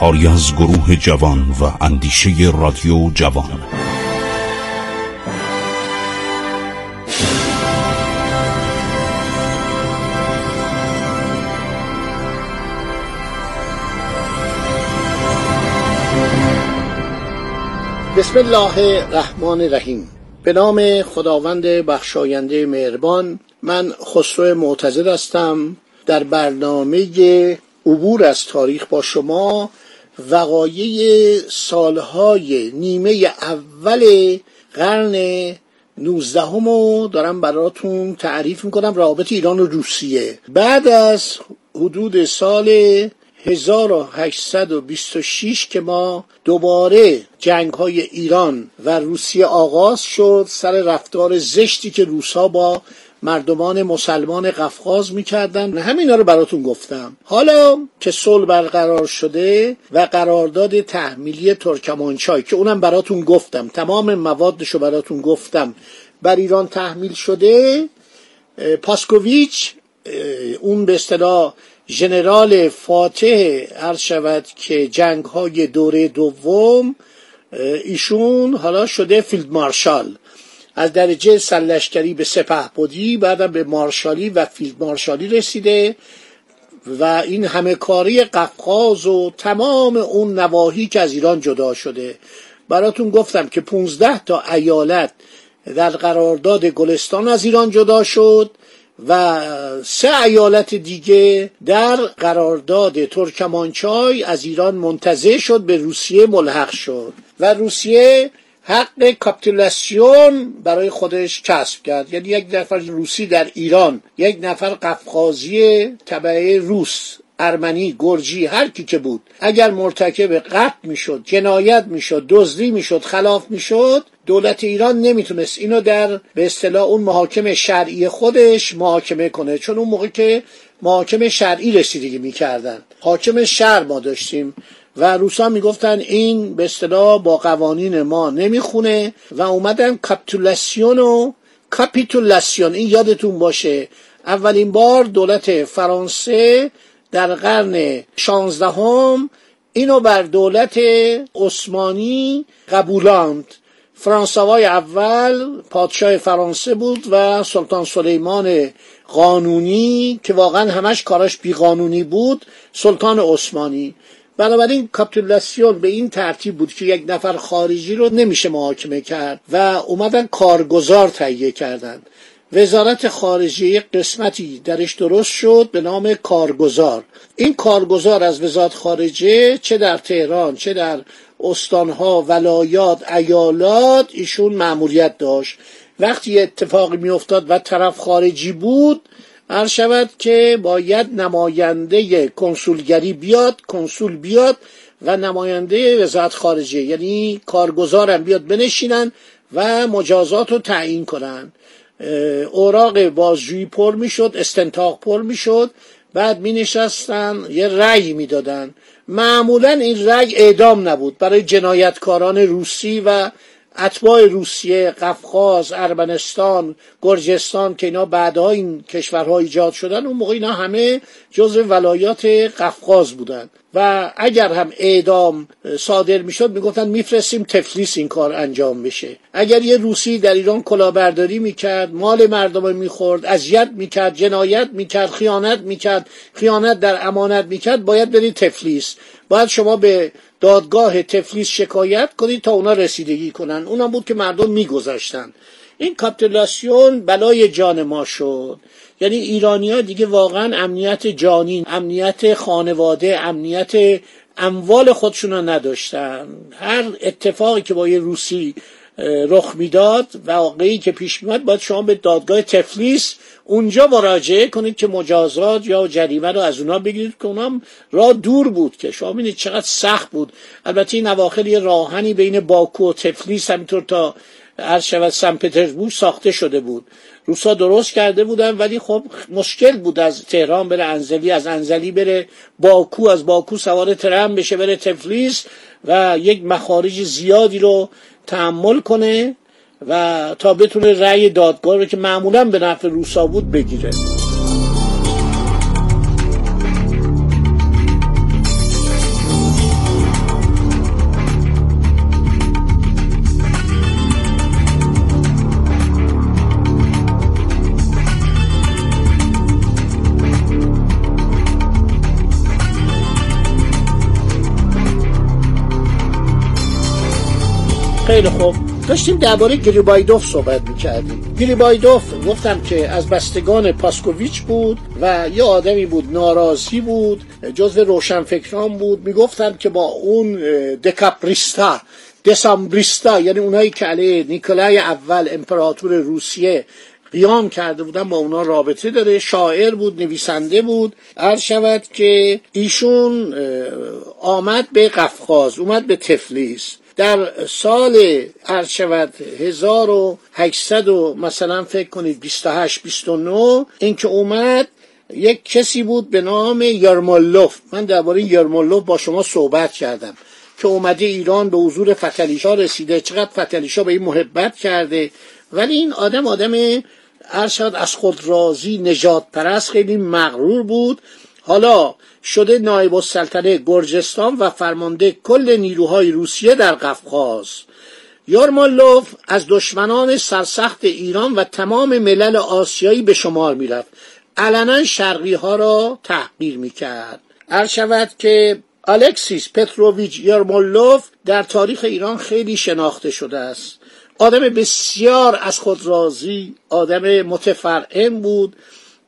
کاری از گروه جوان و اندیشه رادیو جوان. بسم الله الرحمن الرحیم. به نام خداوند بخشاینده مهربان من خسرو معتزد هستم. در برنامه عبور از تاریخ با شما وقایع سالهای نیمه اول قرن نوزدهم رو دارم براتون تعریف می‌کنم. رابط ایران و روسیه. بعد از حدود سال 1826 که ما دوباره جنگ های ایران و روسیه آغاز شد سر رفتار زشتی که روسا با مردمان مسلمان قفقاز می‌کردن. همینا رو براتون گفتم. حالا که صلح برقرار شده و قرارداد تحمیلی ترکمانچای که اونم براتون گفتم تمام موادش رو براتون گفتم بر ایران تحمیل شده پاسکوویچ اون به اصطلاح ژنرال فاتح عرض شود که جنگ های دوره دوم ایشون حالا شده فیلد مارشال. از درجه سلشکری به سپه بودی بعدم به مارشالی و فیلد مارشالی رسیده و این همه کاری قفقاز و تمام اون نواحی که از ایران جدا شده. براتون گفتم که 15 تا ایالت در قرارداد گلستان از ایران جدا شد و سه ایالت دیگه در قرارداد ترکمانچای از ایران منتزه شد به روسیه ملحق شد. و روسیه حق کاپیتولاسیون برای خودش کسب کرد. یعنی یک نفر روسی در ایران یک نفر قفقازی طبعه روس ارمنی گرجی هر کی که بود. اگر مرتکب قتل می‌شد جنایت می‌شد دزدی می‌شد خلاف می‌شد دولت ایران نمی‌تونست اینو در به اصطلاح اون محاکم شرعی خودش محاکمه کنه. چون اون موقع که محاکم شرعی رسیدگی می‌کردن. حاکم شهر ما داشتیم. و روسا می‌گفتن این به اصطلاح با قوانین ما نمی‌خونه و اومدن کاپیتولاسیون و کاپیتولاسیون این یادتون باشه. اولین بار دولت فرانسه در قرن شانزدهم اینو بر دولت عثمانی قبولاند. فرانسوای اول پادشاه فرانسه بود و سلطان سلیمان قانونی که واقعا همش کاراش بیقانونی بود سلطان عثمانی. بنابراین کاپیتولاسیون به این ترتیب بود که یک نفر خارجی رو نمیشه محاکمه کرد و اومدن کارگزار تهیه کردند. وزارت خارجه قسمتی درش درست شد به نام کارگزار. این کارگزار از وزارت خارجه چه در تهران چه در استانها ولایات ایالات ایشون معمولیت داشت. وقتی اتفاقی میافتاد و طرف خارجی بود عرض شود که باید نماینده کنسولگری بیاد کنسول بیاد و نماینده وزارت خارجه یعنی کارگزارم بیاد بنشینن و مجازات رو تعیین کنن. اوراق بازجویی پر می‌شد استنتاق پر می‌شد. بعد می نشستن یه رأی می‌دادن. معمولا این رأی اعدام نبود. برای جنایتکاران روسی و اتباع روسیه قفقاز ارمنستان گرجستان که اینا بعدها این کشورها ایجاد شدن اون موقع اینا همه جز ولایات قفقاز بودن. و اگر هم اعدام صادر می‌شد می‌گفتن میفرستیم تفلیس این کار انجام بشه. اگر یه روسی در ایران کلاهبرداری می‌کرد مال مردم می‌خورد اذیت می‌کرد جنایت می‌کرد خیانت می‌کرد خیانت در امانت می‌کرد باید برید تفلیس. باید شما به دادگاه تفلیس شکایت کنید تا اونا رسیدگی کنن. اونم بود که مردم میگذاشتن این کاپیتولاسیون بلای جان ما شد. یعنی ایرانی ها دیگه واقعا امنیت جانی امنیت خانواده امنیت اموال خودشون رو نداشتن. هر اتفاقی که با یه روسی رخ می‌داد واقعی که پیش میاد باید شما به دادگاه تفلیس اونجا مراجعه کنید که مجازات یا جریمه رو از اونا بگیرید که اونا راه دور بود که. شما ببینید چقدر سخت بود. البته این اواخر یه راهنی بین باکو و تفلیس همینطور تا عرض شود سن پترزبورگ ساخته شده بود. روسا درست کرده بودن ولی خب مشکل بود از تهران بره انزلی از انزلی بره باکو از باکو سوار ترم بشه بره تفلیس و یک مخارج زیادی رو تحمل کنه و تا بتونه رأی دادگاه رو که معمولا به نفع روسا بود بگیره. خیلی خوب. داشتیم درباره گریبایدوف صحبت می‌کردیم. گریبایدوف گفتم که از بستگان پاسکوویچ بود و یه آدمی بود ناراضی بود جزو روشنفکران بود. می‌گفتم که با اون دکاپریستا دسامبریستا یعنی اونایی که علیه نیکلای اول امپراتور روسیه قیام کرده بودن با اونا رابطه داره. شاعر بود نویسنده بود. عرض شود که ایشون آمد به قفقاز اومد به تفلیس. در سال عرض شود 1800 و مثلا فکر کنید 28 29 اینکه اومد یک کسی بود به نام یارمالوف من درباره یارمالوف با شما صحبت کردم که اومده ایران به حضور فتلیشا رسیده. چقدر فتلیشا به این محبت کرده. ولی این آدم آدم ارشد از خود راضی نجات پرست خیلی مغرور بود. حالا شده نایب السلطنه گرجستان و فرمانده کل نیروهای روسیه در قفقاز. یارمالوف از دشمنان سرسخت ایران و تمام ملل آسیایی به شمار می‌رفت. علنا شرقی ها را تحقیر می‌کرد. عرض شود که الکسیس پتروویچ یارمالوف در تاریخ ایران خیلی شناخته شده است. آدم بسیار از خود راضی آدم متفرعن بود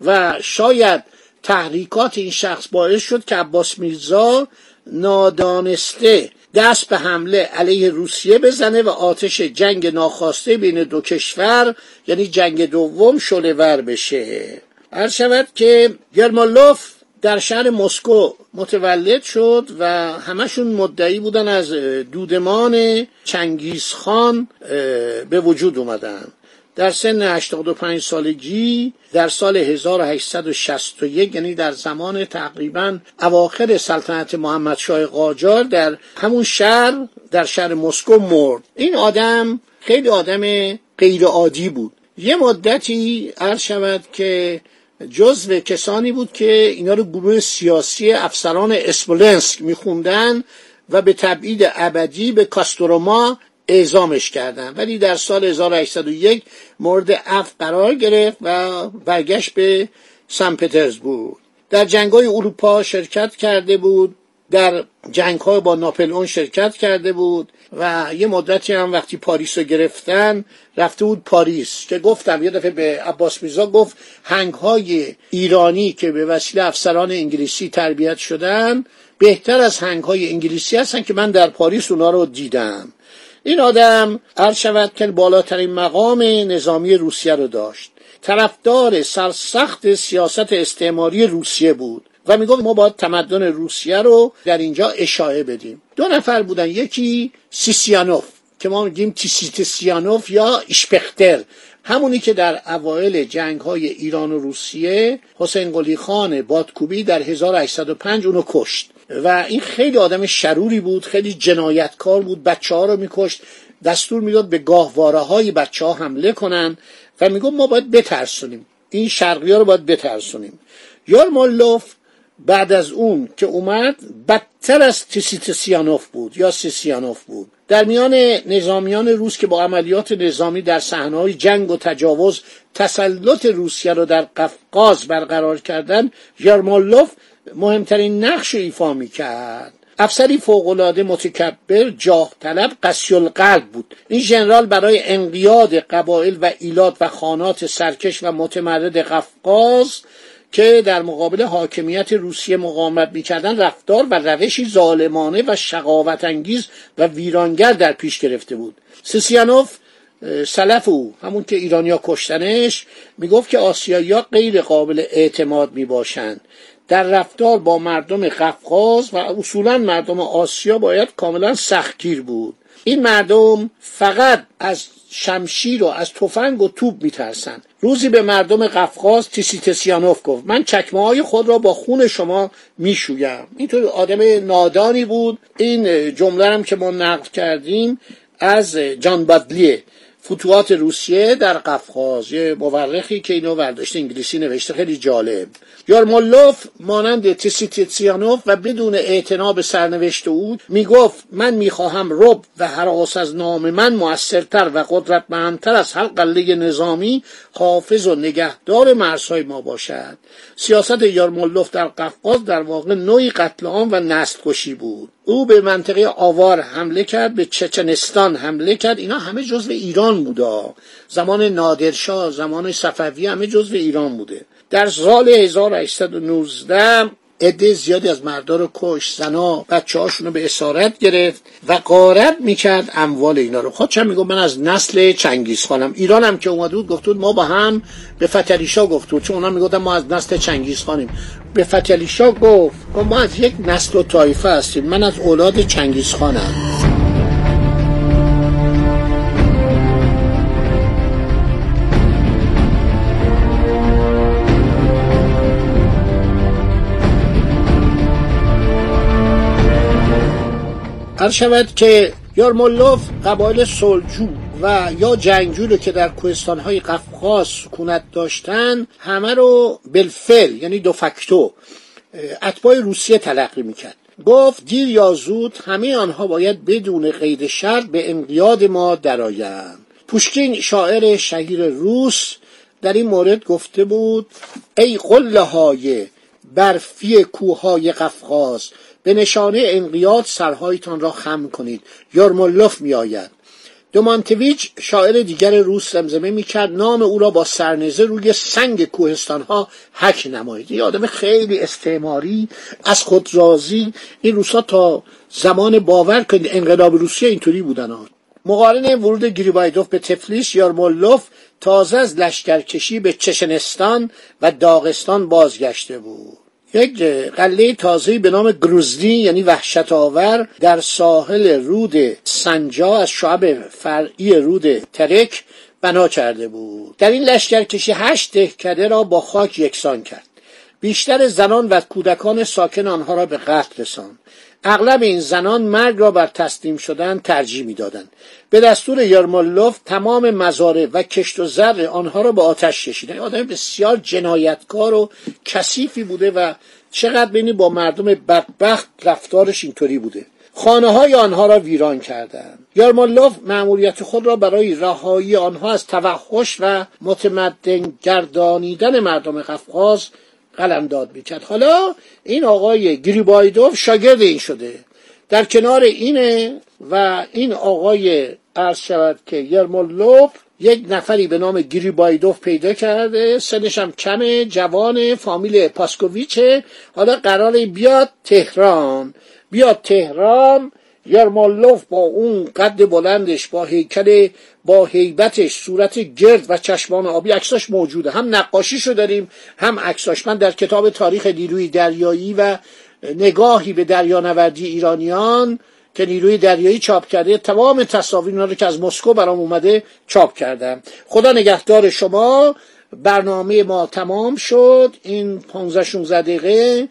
و شاید تحریکات این شخص باعث شد که عباس میرزا نادانسته دست به حمله علیه روسیه بزنه و آتش جنگ ناخواسته بین دو کشور یعنی جنگ دوم شلور بشه. هر شود که گرمالوف در شهر مسکو متولد شد و همشون مدعی بودن از دودمان چنگیزخان به وجود اومدن. در سن 85 سالگی در سال 1861 یعنی در زمان تقریبا اواخر سلطنت محمد شاه قاجار در همون شهر در شهر مسکو مرد. این آدم خیلی آدم غیر عادی بود. یه مدتی عرض شود که جزو کسانی بود که اینا رو گروه سیاسی افسران اسمولنسک میخوندن و به تبعید ابدی به کاستروما اعزامش کردن. ولی در سال 1801 مورد عفو قرار گرفت و برگشت به سن پترزبورگ. در جنگ های اروپا شرکت کرده بود. در جنگ های با ناپلئون شرکت کرده بود و یه مدتی هم وقتی پاریس رو گرفتن رفته بود پاریس که گفتم یه دفعه به عباس میرزا گفت هنگ های ایرانی که به وسیله افسران انگلیسی تربیت شدن بهتر از هنگ های انگلیسی هستن که من در پاریس اونا رو دیدم. این آدم هر شود که بالاترین مقام نظامی روسیه رو داشت. طرفدار سرسخت سیاست استعماری روسیه بود و می‌گفت ما باید تمدن روسیه رو در اینجا اشاعه بدیم. دو نفر بودن یکی سیسیانوف که ما میگیم تیسیتسیانوف یا ایشپختر همونی که در اوایل جنگ های ایران و روسیه حسین قلی خان بادکوبی در 1805 اونو کشت. و این خیلی آدم شروری بود خیلی جنایتکار بود بچه ها رو میکشت دستور می‌داد به گاهواره های بچه ها حمله کنن و می‌گفت ما باید بترسونیم این شرقی ها رو باید بترسونیم. یارمالوف بعد از اون که اومد بدتر از تیسیتسیانوف بود یا سیسیانوف بود. در میان نظامیان روس که با عملیات نظامی در صحنه‌های جنگ و تجاوز تسلط روسیه را در قفقاز برقرار کردن یارمالوف مهمترین نقش ایفا می‌کرد. افسری فوقالعاده متکبر جاه طلب قسی قلب بود. این ژنرال برای انقیاد قبایل و ایلات و خانات سرکش و متمرد قفقاز که در مقابل حاکمیت روسیه مقاومت می‌کردن رفتار و روشی ظالمانه و شقاوت انگیز و ویرانگر در پیش گرفته بود. سیسیانوف سلف او همون که ایرانیا کشتنش می‌گفت که آسیایی ها غیر قابل اعتماد می‌باشند. در رفتار با مردم قفقاز و اصولا مردم آسیا باید کاملا سختگیر بود. این مردم فقط از شمشیر و از تفنگ و توپ میترسن. روزی به مردم قفقاز تسیانوف گفت من چکمه های خود را با خون شما می‌شویم. اینطور آدم نادانی بود. این جمله هم که ما نقل کردیم از جان بادلیه. فتوحات روسیه در قفقاز. یه مورخی که اینو برداشته انگلیسی نوشته خیلی جالب. یارمولوف مانند تسیتسیانوف و بدون اعتنا به سرنوشت او می‌گفت من می‌خواهم رب و حراس از نام من موثرتر و قدرتمندتر از هر قله نظامی حافظ و نگهدار مرزهای ما باشد. سیاست یارمولوف در قفقاز در واقع نوعی قتل عام و نسل کشی بود. او به منطقه آوار حمله کرد به چچنستان حمله کرد. اینا همه جزو ایران بوده زمان نادرشاه زمان صفوی همه جزو ایران بوده. در سال 1819 عده زیادی از مردا رو کش زنا بچه رو به اسارت گرفت و قارت می‌کرد اموال اینا رو. خود چند میگو من از نسل چنگیز خانم. ایران هم که اومده بود گفت ما با هم به فتلیشا گفت چون اونا می‌گفتن ما از نسل چنگیز خانیم. به فتلیشا گفت ما از یک نسل و طایفه هستیم. من از اولاد چنگیز خانم. هر شود که یارمولوف قبایل سلجو و یا جنگجو رو که در کوهستانهای قفقاز سکونت داشتن همه رو بالفعل یعنی دو فکتو اتباع روسیه تلقی می‌کرد. گفت دیر یا زود همه آنها باید بدون قید شرط به انقیاد ما درآیند. پوشکین شاعر شهیر روس در این مورد گفته بود ای قله های برفی کوههای قفقاز به نشانه انقیاد سرهایتان را خم کنید. یارمولوف میآید. دومانتویچ شاعر دیگر روس زمزمه می‌کرد. نام او را با سرنزه روی سنگ کوهستان ها حک نمایید. یه آدم خیلی استعماری از خود راضی. این روسا تا زمان باور کنید انقلاب روسیه اینطوری بودن ها. مقارن ورود گریبایدوف به تفلیس یارمولوف تازه از لشکرکشی به چشنستان و داغستان بازگشته بود. یک قله تازه به نام گروزنی یعنی وحشت آور در ساحل رود سنجا از شعب فرعی رود ترک بنا کرده بود. در این لشکرکشی هشت دهکده را با خاک یکسان کرد. بیشتر زنان و کودکان ساکن آنها را به قتل رساند. اغلب این زنان مرگ را بر تسلیم شدن ترجیح می‌دادند به دستور یارمولوف تمام مزارع و کشت و زر آنها را به آتش کشیدن. آدم بسیار جنایتکار و کثیفی بوده و چقدر بینی با مردم بدبخت رفتارش اینطوری بوده. خانه های آنها را ویران کردند. یارمولوف مأموریت خود را برای رهایی آنها از توحش و متمدن گردانیدن مردم قفقاز قلمداد می‌کرد. حالا این آقای گریبایدوف شاگرد این شده. در کنار اینه و این آقای عرض شود که یرمولوف یک نفری به نام گریبایدوف پیدا کرده. سنش هم کمه جوان فامیل پاسکوویچه. حالا قرار بیاد تهران. بیاد تهران یرمالوف با اون قد بلندش با هیکل با هیبتش صورت گرد و چشمان آبی عکساش موجوده. هم نقاشیشو داریم هم عکساش. من در کتاب تاریخ نیروی دریایی و نگاهی به دریانوردی ایرانیان که نیروی دریایی چاپ کرده تمام تصاویر رو که از مسکو برام اومده چاپ کردم. خدا نگهدار شما برنامه ما تمام شد. این 15 16 دقیقه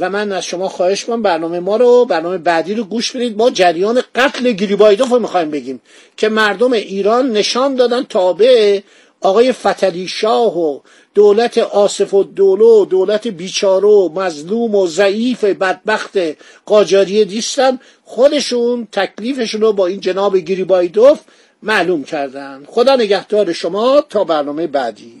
و من از شما خواهش کنم برنامه ما رو برنامه بعدی رو گوش بدید. ما جریان قتل گریبایدوف رو می‌خوایم بگیم که مردم ایران نشان دادن تابع آقای فتلی شاه و دولت آصف و دولو دولت بیچاره و مظلوم و ضعیف بدبخت قاجاریه دیستن خودشون تکلیفشون رو با این جناب گریبایدوف معلوم کردن. خدا نگهدار شما. تا برنامه بعدی.